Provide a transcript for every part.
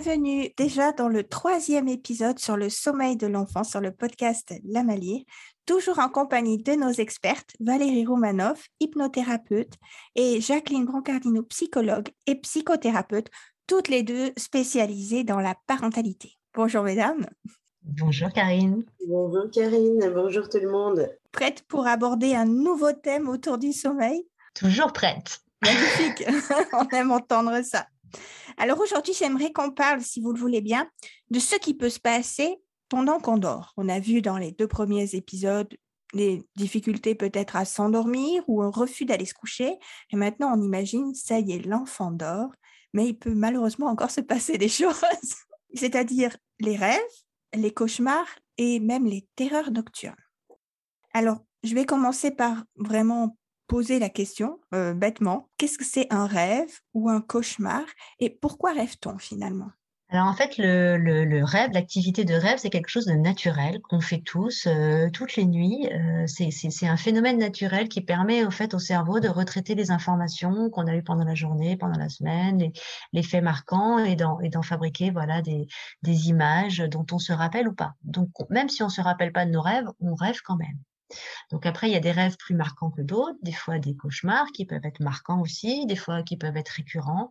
Bienvenue déjà dans le troisième épisode sur le sommeil de l'enfant sur le podcast La Malier, toujours en compagnie de nos expertes Valérie Roumanoff, hypnothérapeute, et Jacqueline Brancardino, psychologue et psychothérapeute, toutes les deux spécialisées dans la parentalité. Bonjour mesdames. Bonjour Karine. Bonjour Karine, bonjour tout le monde. Prête pour aborder un nouveau thème autour du sommeil? Toujours prête. Magnifique, on aime entendre ça. Alors aujourd'hui, j'aimerais qu'on parle, si vous le voulez bien, de ce qui peut se passer pendant qu'on dort. On a vu dans les deux premiers épisodes les difficultés peut-être à s'endormir ou un refus d'aller se coucher. Et maintenant, on imagine, ça y est, l'enfant dort, mais il peut malheureusement encore se passer des choses, c'est-à-dire les rêves, les cauchemars et même les terreurs nocturnes. Alors, je vais commencer par vraiment poser la question euh, bêtement, qu'est-ce que c'est un rêve ou un cauchemar et pourquoi rêve-t-on finalement? Alors en fait, le, rêve, l'activité de rêve, c'est quelque chose de naturel qu'on fait tous, euh, toutes les nuits. Euh, c'est un phénomène naturel qui permet en fait au cerveau de retraiter les informations qu'on a eues pendant la journée, pendant la semaine, les, faits marquants et d'en fabriquer voilà des, des images dont on se rappelle ou pas. Donc même si on se rappelle pas de nos rêves, on rêve quand même. Donc après, il y a des rêves plus marquants que d'autres, des fois des cauchemars qui peuvent être marquants aussi, des fois qui peuvent être récurrents.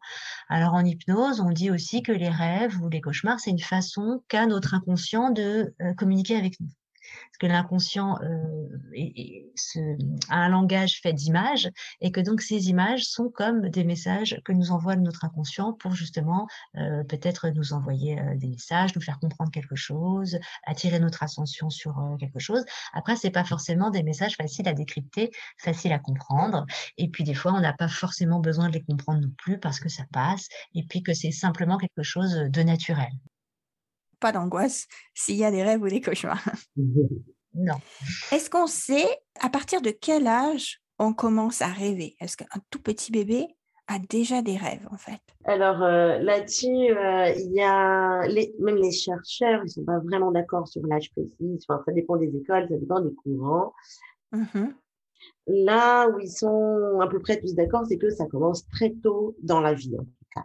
Alors en hypnose, on dit aussi que les rêves ou les cauchemars, c'est une façon qu'a notre inconscient de euh, communiquer avec nous parce que l'inconscient euh, a un langage fait d'images et que donc ces images sont comme des messages que nous envoie notre inconscient pour justement euh, peut-être nous envoyer euh, des messages, nous faire comprendre quelque chose, attirer notre attention sur quelque chose. Après, c'est pas forcément des messages faciles à décrypter, faciles à comprendre. Et puis des fois, on n'a pas forcément besoin de les comprendre non plus parce que ça passe et puis que c'est simplement quelque chose de naturel pas d'angoisse s'il y a des rêves ou des cauchemars. Non. Est-ce qu'on sait à partir de quel âge on commence à rêver? Est-ce qu'un tout petit bébé a déjà des rêves en fait? Alors euh, là-dessus, euh, il y a les, même les chercheurs, ils sont pas vraiment d'accord sur l'âge précis. ça dépend des écoles, ça dépend des courants. Mmh Là où ils sont à peu près tous d'accord, c'est que ça commence très tôt dans la vie, en tout cas,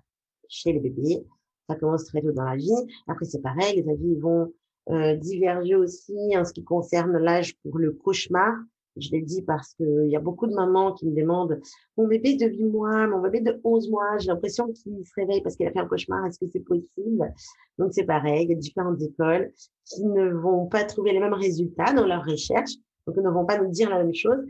chez les bébés ça commence très tôt dans la vie. Après, c'est pareil, les avis vont euh, diverger aussi en ce qui concerne l'âge pour le cauchemar. Je l'ai dit parce qu'il y a beaucoup de mamans qui me demandent mon bébé de 8 mois, mon bébé de 11 mois, j'ai l'impression qu'il se réveille parce qu'il a fait un cauchemar. Est-ce que c'est possible? Donc c'est pareil, il y a différentes écoles qui ne vont pas trouver les mêmes résultats dans leurs recherches, donc ne vont pas nous dire la même chose.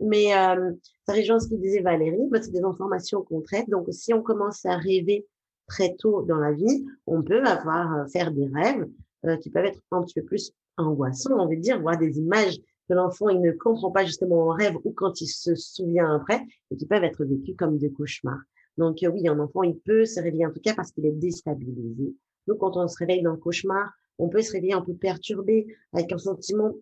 Mais euh, ça rejoint ce que disait Valérie, c'est des informations qu'on traite. Donc si on commence à rêver très tôt dans la vie, on peut avoir euh, faire des rêves euh, qui peuvent être un petit peu plus angoissants, on veut dire, voir des images que l'enfant il ne comprend pas justement en rêve ou quand il se souvient après et qui peuvent être vécus comme des cauchemars. Donc euh, oui, un enfant il peut se réveiller en tout cas parce qu'il est déstabilisé. Donc quand on se réveille dans le cauchemar, on peut se réveiller un peu perturbé avec un sentiment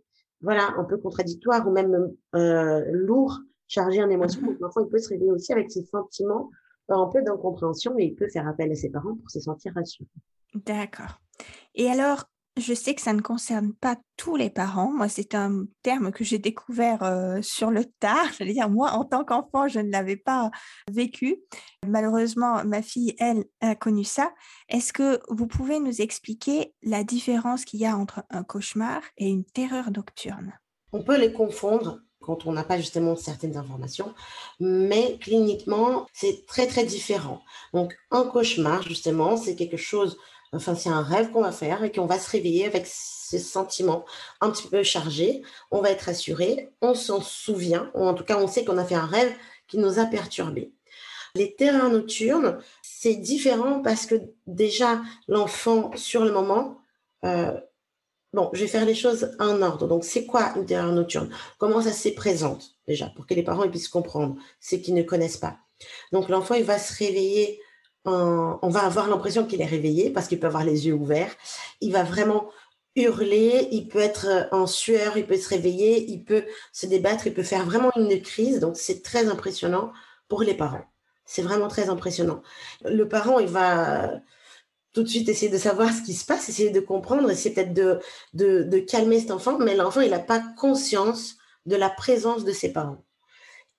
voilà un peu contradictoire ou même euh, lourd, chargé en émotions. Donc l'enfant il peut se réveiller aussi avec ses sentiments un peu d'incompréhension et il peut faire appel à ses parents pour se sentir rassuré. D'accord. Et alors, je sais que ça ne concerne pas tous les parents. Moi, c'est un terme que j'ai découvert euh, sur le tard. J'allais dire, moi, en tant qu'enfant, je ne l'avais pas vécu. Malheureusement, ma fille, elle, a connu ça. Est-ce que vous pouvez nous expliquer la différence qu'il y a entre un cauchemar et une terreur nocturne? On peut les confondre quand on n'a pas justement certaines informations. Mais cliniquement, c'est très, très différent. Donc, un cauchemar, justement, c'est quelque chose, enfin, c'est un rêve qu'on va faire et qu'on va se réveiller avec ce sentiment un petit peu chargé. On va être assuré, on s'en souvient, ou en tout cas, on sait qu'on a fait un rêve qui nous a perturbés. Les terrains nocturnes, c'est différent parce que déjà, l'enfant, sur le moment, euh, Bon, je vais faire les choses en ordre. Donc, c'est quoi une terreur nocturne? Comment ça se présente déjà pour que les parents puissent comprendre ce qu'ils ne connaissent pas? Donc, l'enfant, il va se réveiller. On va avoir l'impression qu'il est réveillé parce qu'il peut avoir les yeux ouverts. Il va vraiment hurler, il peut être en sueur, il peut se réveiller, il peut se débattre, il peut faire vraiment une crise. Donc, c'est très impressionnant pour les parents. C'est vraiment très impressionnant. Le parent, il va tout de suite essayer de savoir ce qui se passe, essayer de comprendre, essayer peut-être de, de, calmer cet enfant, mais l'enfant, il n'a pas conscience de la présence de ses parents.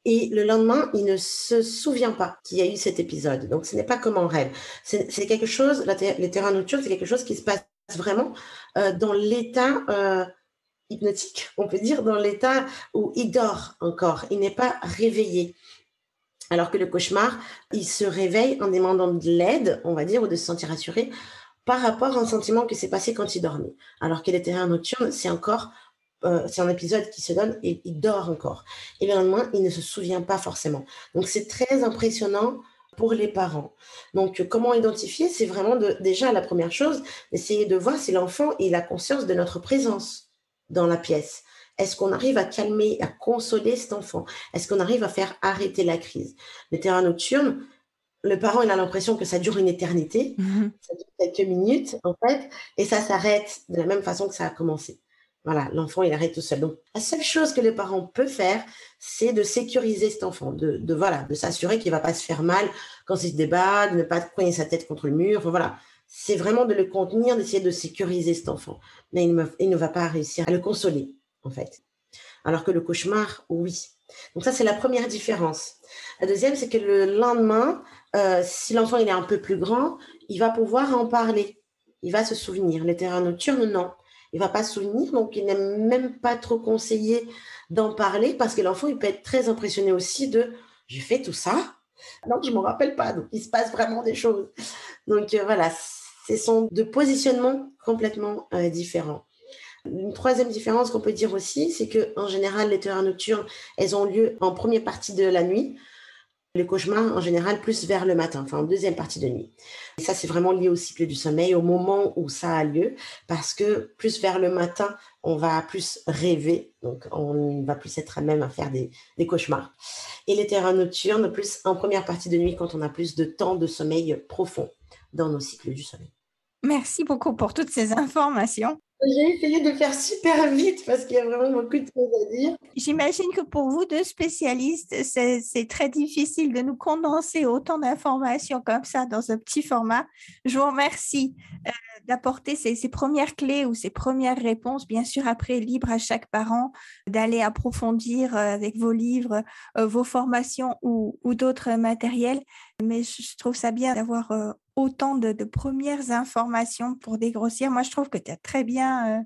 Et le lendemain, il ne se souvient pas qu'il y a eu cet épisode. Donc, ce n'est pas comme en rêve. C'est quelque chose, les terrains nocturnes, c'est quelque chose qui se passe vraiment euh, dans l'état euh, hypnotique, on peut dire, dans l'état où il dort encore. Il n'est pas réveillé. Alors que le cauchemar, il se réveille en demandant de l'aide, on va dire, ou de se sentir rassuré par rapport à un sentiment qui s'est passé quand il dormait. Alors que les terrains nocturnes, c'est encore euh, c'est un épisode qui se donne et il dort encore. Et le lendemain, il ne se souvient pas forcément. Donc, c'est très impressionnant pour les parents. Donc, comment identifier? C'est vraiment déjà la première chose, d'essayer de voir si l'enfant a conscience de notre présence dans la pièce. Est-ce qu'on arrive à calmer, à consoler cet enfant? Est-ce qu'on arrive à faire arrêter la crise? Le terrain nocturne, le parent il a l'impression que ça dure une éternité, mhm. ça dure quelques minutes en fait, et ça s'arrête de la même façon que ça a commencé. Voilà, l'enfant, il arrête tout seul. Donc, la seule chose que les parents peuvent faire, c'est de sécuriser cet enfant, de, voilà, de s'assurer qu'il ne va pas se faire mal quand il se débat, de ne pas cogner sa tête contre le mur. voilà, c'est vraiment de le contenir, d'essayer de sécuriser cet enfant. Mais il, il, ne va pas réussir à le consoler, Alors que le cauchemar, oui. Donc ça, c'est la première différence. La deuxième, c'est que le lendemain, euh, si l'enfant est un peu plus grand, il va pouvoir en parler. Il va se souvenir. Les terrains nocturnes, non il va pas se souvenir, donc il n'est même pas trop conseillé d'en parler parce que l'enfant, il peut être très impressionné aussi de j'ai fait tout ça, non, je ne m'en rappelle pas, donc il se passe vraiment des choses. Donc euh, voilà, ce sont deux positionnements complètement euh, différents. Une troisième différence qu'on peut dire aussi, c'est que en général, les terrains nocturnes, elles ont lieu en première partie de la nuit, les cauchemars en général plus vers le matin, enfin en deuxième partie de nuit. Et ça, c'est vraiment lié au cycle du sommeil, au moment où ça a lieu, parce que plus vers le matin, on va plus rêver, donc on va plus être à même à faire des, des cauchemars. Et les terrains nocturnes, plus en première partie de nuit, quand on a plus de temps de sommeil profond dans nos cycles du sommeil. Merci beaucoup pour toutes ces informations. J'ai essayé de faire super vite parce qu'il y a vraiment beaucoup de choses à dire. J'imagine que pour vous, deux spécialistes, c'est très difficile de nous condenser autant d'informations comme ça dans un petit format. Je vous remercie euh, d'apporter ces, premières clés ou ces premières réponses. Bien sûr, après, libre à chaque parent d'aller approfondir euh, avec vos livres, euh, vos formations ou, d'autres matériels. Mais je trouve ça bien d'avoir autant de, premières informations pour dégrossir. Moi, je trouve que tu as très bien euh,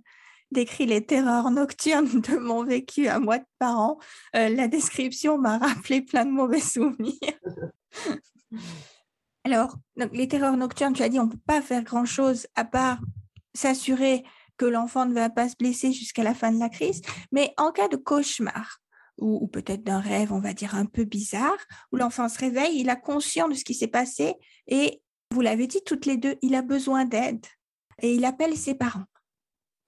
décrit les terreurs nocturnes de mon vécu à moi de parent. Euh, la description m'a rappelé plein de mauvais souvenirs. Alors, les terreurs nocturnes, tu as dit, on ne peut pas faire grand-chose à part s'assurer que l'enfant ne va pas se blesser jusqu'à la fin de la crise. Mais en cas de cauchemar, ou, peut-être d'un rêve, on va dire, un peu bizarre, où l'enfant se réveille, il a conscience de ce qui s'est passé et vous l'avez dit toutes les deux, il a besoin d'aide et il appelle ses parents.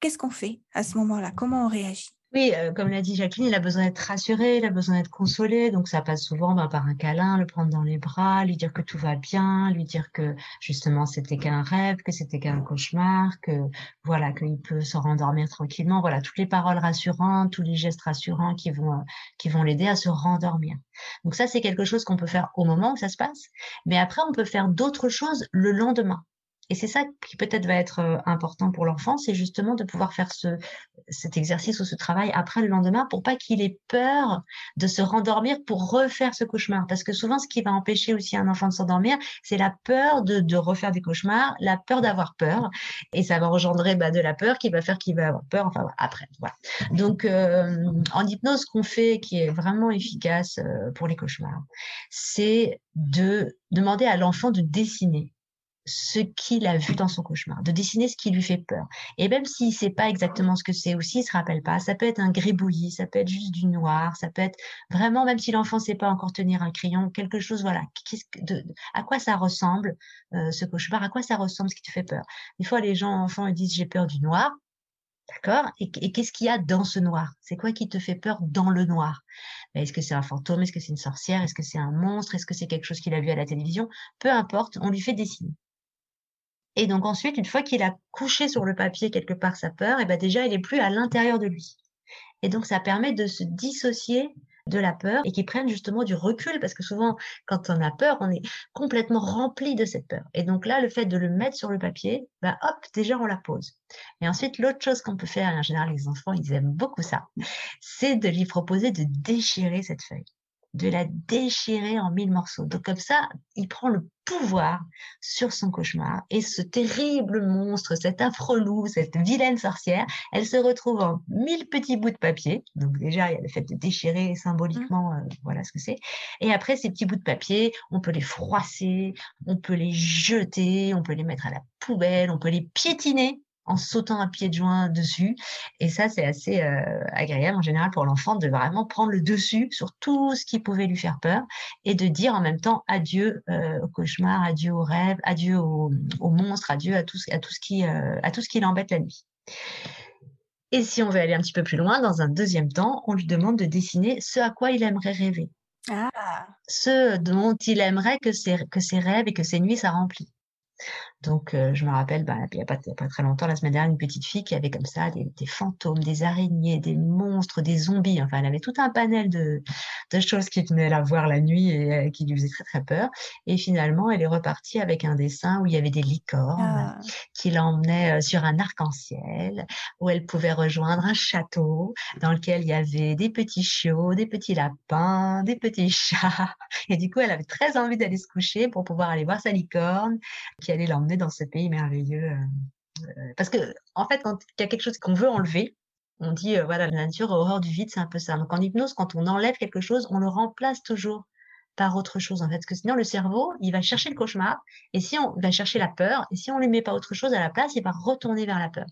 Qu'est-ce qu'on fait à ce moment-là? Comment on réagit? Oui, euh, comme l'a dit Jacqueline, il a besoin d'être rassuré, il a besoin d'être consolé. Donc ça passe souvent bah, par un câlin, le prendre dans les bras, lui dire que tout va bien, lui dire que justement c'était qu'un rêve, que c'était qu'un cauchemar, que voilà qu'il peut se rendormir tranquillement. Voilà toutes les paroles rassurantes, tous les gestes rassurants qui vont euh, qui vont l'aider à se rendormir. Donc ça c'est quelque chose qu'on peut faire au moment où ça se passe, mais après on peut faire d'autres choses le lendemain. Et c'est ça qui peut-être va être euh, important pour l'enfant, c'est justement de pouvoir faire ce, cet exercice ou ce travail après le lendemain pour pas qu'il ait peur de se rendormir pour refaire ce cauchemar. Parce que souvent, ce qui va empêcher aussi un enfant de s'endormir, c'est la peur de, refaire des cauchemars, la peur d'avoir peur. Et ça va engendrer bah, de la peur qui va faire qu'il va avoir peur après. Donc, euh, en hypnose, ce qu'on fait qui est vraiment efficace euh, pour les cauchemars, c'est de demander à l'enfant de dessiner ce qu'il a vu dans son cauchemar, de dessiner ce qui lui fait peur. Et même s'il ne sait pas exactement ce que c'est aussi, il se rappelle pas, ça peut être un gribouillis, ça peut être juste du noir, ça peut être vraiment, même si l'enfant ne sait pas encore tenir un crayon, quelque chose, voilà, à quoi ça ressemble euh, ce cauchemar, à quoi ça ressemble ce qui te fait peur. Des fois, les gens, enfants, ils disent j'ai peur du noir. D'accord Et, et qu'est-ce qu'il y a dans ce noir? C'est quoi qui te fait peur dans le noir? Est-ce que c'est un fantôme? Est-ce que c'est une sorcière? Est-ce que c'est un monstre? Est-ce que c'est quelque chose qu'il a vu à la télévision? Peu importe, on lui fait dessiner. Et donc ensuite, une fois qu'il a couché sur le papier quelque part sa peur, et ben déjà, il n'est plus à l'intérieur de lui. Et donc, ça permet de se dissocier de la peur et qu'il prenne justement du recul parce que souvent, quand on a peur, on est complètement rempli de cette peur. Et donc là, le fait de le mettre sur le papier, bah hop, déjà on la pose. Et ensuite, l'autre chose qu'on peut faire, en général, les enfants, ils aiment beaucoup ça, c'est de lui proposer de déchirer cette feuille. De la déchirer en mille morceaux. Donc comme ça, il prend le pouvoir sur son cauchemar et ce terrible monstre, cet affreux loup, cette vilaine sorcière, elle se retrouve en mille petits bouts de papier. Donc déjà, il y a le fait de déchirer symboliquement, mmh. euh, voilà ce que c'est. Et après, ces petits bouts de papier, on peut les froisser, on peut les jeter, on peut les mettre à la poubelle, on peut les piétiner en sautant un pied de joint dessus. Et ça, c'est assez euh, agréable en général pour l'enfant de vraiment prendre le dessus sur tout ce qui pouvait lui faire peur et de dire en même temps adieu euh, au cauchemar, adieu au rêve, adieu au, monstre, adieu à tout, à tout ce qui euh, à tout ce qui l'embête la nuit. Et si on veut aller un petit peu plus loin, dans un deuxième temps, on lui demande de dessiner ce à quoi il aimerait rêver. Ah. Ce dont il aimerait que ses, que ses rêves et que ses nuits ça remplit. Donc, euh, je me rappelle, bah, il n'y a, pas très longtemps, la semaine dernière, une petite fille qui avait comme ça des, fantômes, des araignées, des monstres, des zombies. Enfin, elle avait tout un panel de, choses qui venaient la voir la nuit et euh, qui lui faisaient très, très peur. Et finalement, elle est repartie avec un dessin où il y avait des licornes ah. qui l'emmenaient euh, sur un arc-en-ciel, où elle pouvait rejoindre un château dans lequel il y avait des petits chiots, des petits lapins, des petits chats. Et du coup, elle avait très envie d'aller se coucher pour pouvoir aller voir sa licorne qui allait l'emmener dans ce pays merveilleux. Euh, euh, parce que, en fait, quand il y a quelque chose qu'on veut enlever, on dit, euh, voilà, la nature horreur du vide, c'est un peu ça. Donc en hypnose, quand on enlève quelque chose, on le remplace toujours par autre chose, en fait. Parce que sinon, le cerveau, il va chercher le cauchemar, et si on va chercher la peur, et si on ne lui met pas autre chose à la place, il va retourner vers la peur.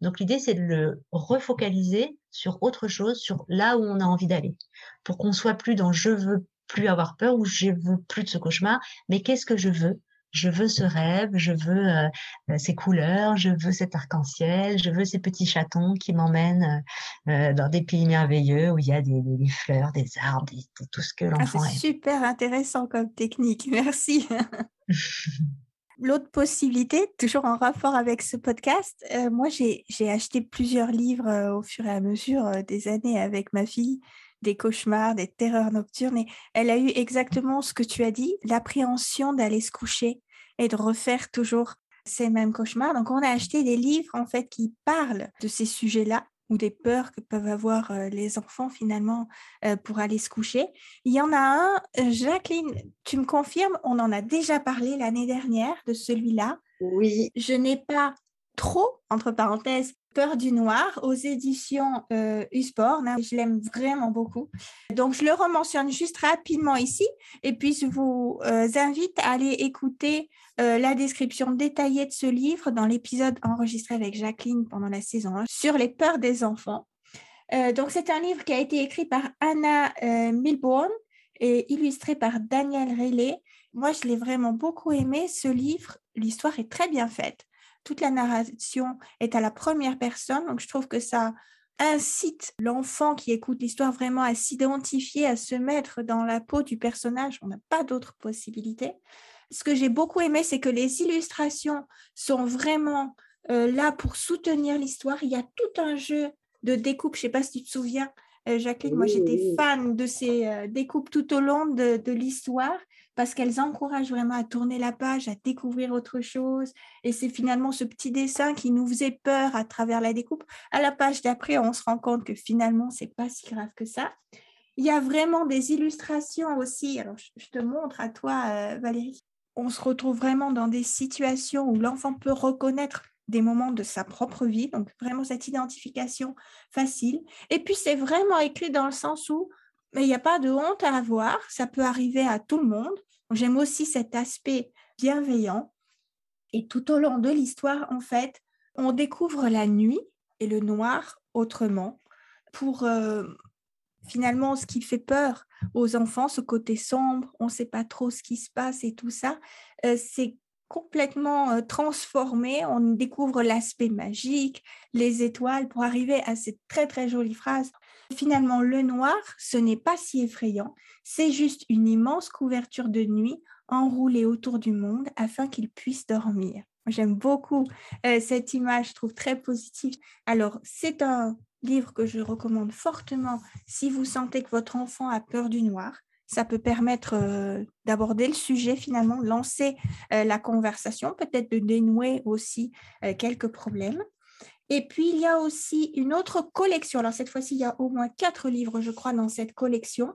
Donc l'idée, c'est de le refocaliser sur autre chose, sur là où on a envie d'aller, pour qu'on soit plus dans je veux plus avoir peur ou je veux plus de ce cauchemar, mais qu'est-ce que je veux? Je veux ce rêve, je veux euh, euh, ces couleurs, je veux cet arc-en-ciel, je veux ces petits chatons qui m'emmènent euh, dans des pays merveilleux où il y a des, fleurs, des arbres, tout ce que ah, l'enfant ah, C'est super intéressant comme technique, merci. L'autre possibilité, toujours en rapport avec ce podcast, moi j'ai acheté plusieurs livres au fur et à mesure des années avec ma fille des cauchemars, des terreurs nocturnes. Et elle a eu exactement ce que tu as dit, l'appréhension d'aller se coucher et de refaire toujours ces mêmes cauchemars. Donc, on a acheté des livres en fait qui parlent de ces sujets-là ou des peurs que peuvent avoir euh, les enfants finalement euh, pour aller se coucher. Il y en a un, euh, Jacqueline, tu me confirmes, on en a déjà parlé l'année dernière de celui-là. Oui. Je n'ai pas trop, entre parenthèses, Peur du noir aux éditions euh, Usport. Je l'aime vraiment beaucoup. Donc, je le rementionne juste rapidement ici. Et puis, je vous euh, invite à aller écouter euh, la description détaillée de ce livre dans l'épisode enregistré avec Jacqueline pendant la saison 1 sur les peurs des enfants. donc, c'est un livre qui a été écrit par Anna Milbourne et illustré par Daniel Riley. Moi, je l'ai vraiment beaucoup aimé, ce livre. L'histoire est très bien faite toute la narration est à la première personne. Donc, je trouve que ça incite l'enfant qui écoute l'histoire vraiment à s'identifier, à se mettre dans la peau du personnage. On n'a pas d'autre possibilité. Ce que j'ai beaucoup aimé, c'est que les illustrations sont vraiment euh, là pour soutenir l'histoire. Il y a tout un jeu de découpe. Je ne sais pas si tu te souviens, euh, Jacqueline, moi j'étais fan de ces euh, découpes tout au long de l'histoire parce qu'elles encouragent vraiment à tourner la page, à découvrir autre chose. Et c'est finalement ce petit dessin qui nous faisait peur à travers la découpe. À la page d'après, on se rend compte que finalement, c'est pas si grave que ça. Il y a vraiment des illustrations aussi. Alors, je te montre à toi, euh, Valérie. On se retrouve vraiment dans des situations où l'enfant peut reconnaître des moments de sa propre vie, donc vraiment cette identification facile. Et puis c'est vraiment écrit dans le sens où il n'y a pas de honte à avoir, ça peut arriver à tout le monde. J'aime aussi cet aspect bienveillant. Et tout au long de l'histoire, en fait, on découvre la nuit et le noir autrement pour euh, finalement ce qui fait peur aux enfants, ce côté sombre, on ne sait pas trop ce qui se passe et tout ça, euh, c'est complètement transformé. On découvre l'aspect magique, les étoiles, pour arriver à cette très très jolie phrase. Finalement, le noir, ce n'est pas si effrayant, c'est juste une immense couverture de nuit enroulée autour du monde afin qu'il puisse dormir. J'aime beaucoup cette image, je trouve très positive. Alors, c'est un livre que je recommande fortement si vous sentez que votre enfant a peur du noir. Ça peut permettre euh, d'aborder le sujet finalement, lancer euh, la conversation, peut-être de dénouer aussi quelques problèmes. Et puis, il y a aussi une autre collection. Alors, cette fois-ci, il y a au moins quatre livres, je crois, dans cette collection.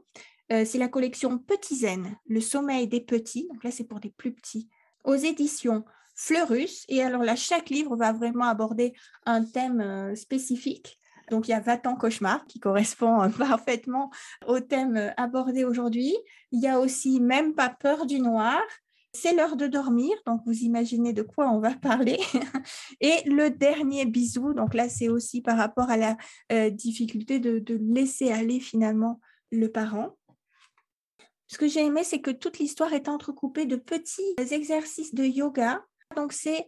Euh, c'est la collection Petit Zen, Le sommeil des petits. Donc là, c'est pour des plus petits. Aux éditions Fleurus. Et alors là, chaque livre va vraiment aborder un thème euh, spécifique. Donc, il y a Va-t'en cauchemar qui correspond parfaitement au thème abordé aujourd'hui. Il y a aussi Même pas peur du noir c'est l'heure de dormir, donc vous imaginez de quoi on va parler. Et le dernier bisou, donc là c'est aussi par rapport à la euh, difficulté de, laisser aller finalement le parent. Ce que j'ai aimé, c'est que toute l'histoire est entrecoupée de petits exercices de yoga. Donc c'est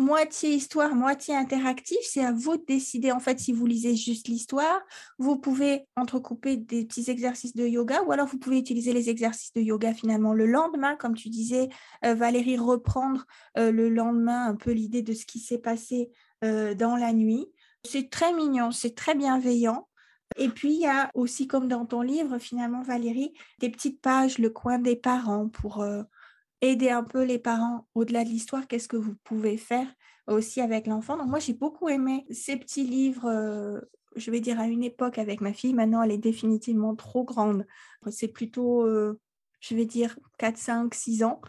moitié histoire, moitié interactif. C'est à vous de décider en fait si vous lisez juste l'histoire. Vous pouvez entrecouper des petits exercices de yoga ou alors vous pouvez utiliser les exercices de yoga finalement le lendemain, comme tu disais, euh, Valérie, reprendre euh, le lendemain un peu l'idée de ce qui s'est passé euh, dans la nuit. C'est très mignon, c'est très bienveillant. Et puis, il y a aussi, comme dans ton livre, finalement, Valérie, des petites pages, le coin des parents, pour aider un peu les parents au-delà de l'histoire, qu'est-ce que vous pouvez faire aussi avec l'enfant? Donc moi, j'ai beaucoup aimé ces petits livres, euh, je vais dire à une époque avec ma fille, maintenant elle est définitivement trop grande. C'est plutôt, euh, je vais dire, 4, 5, 6 ans.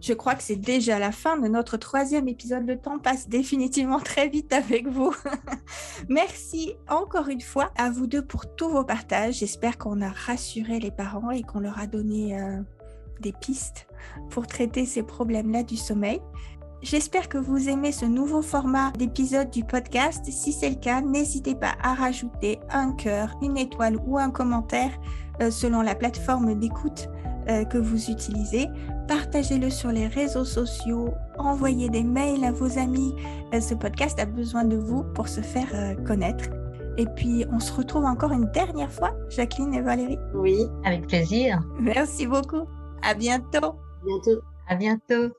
Je crois que c'est déjà la fin de notre troisième épisode. Le temps passe définitivement très vite avec vous. Merci encore une fois à vous deux pour tous vos partages. J'espère qu'on a rassuré les parents et qu'on leur a donné euh, des pistes pour traiter ces problèmes-là du sommeil. J'espère que vous aimez ce nouveau format d'épisode du podcast. Si c'est le cas, n'hésitez pas à rajouter un cœur, une étoile ou un commentaire euh, selon la plateforme d'écoute euh, que vous utilisez. Partagez-le sur les réseaux sociaux, envoyez des mails à vos amis. Euh, ce podcast a besoin de vous pour se faire connaître. Et puis, on se retrouve encore une dernière fois, Jacqueline et Valérie. Oui, avec plaisir. Merci beaucoup. À bientôt. Bientôt. À bientôt.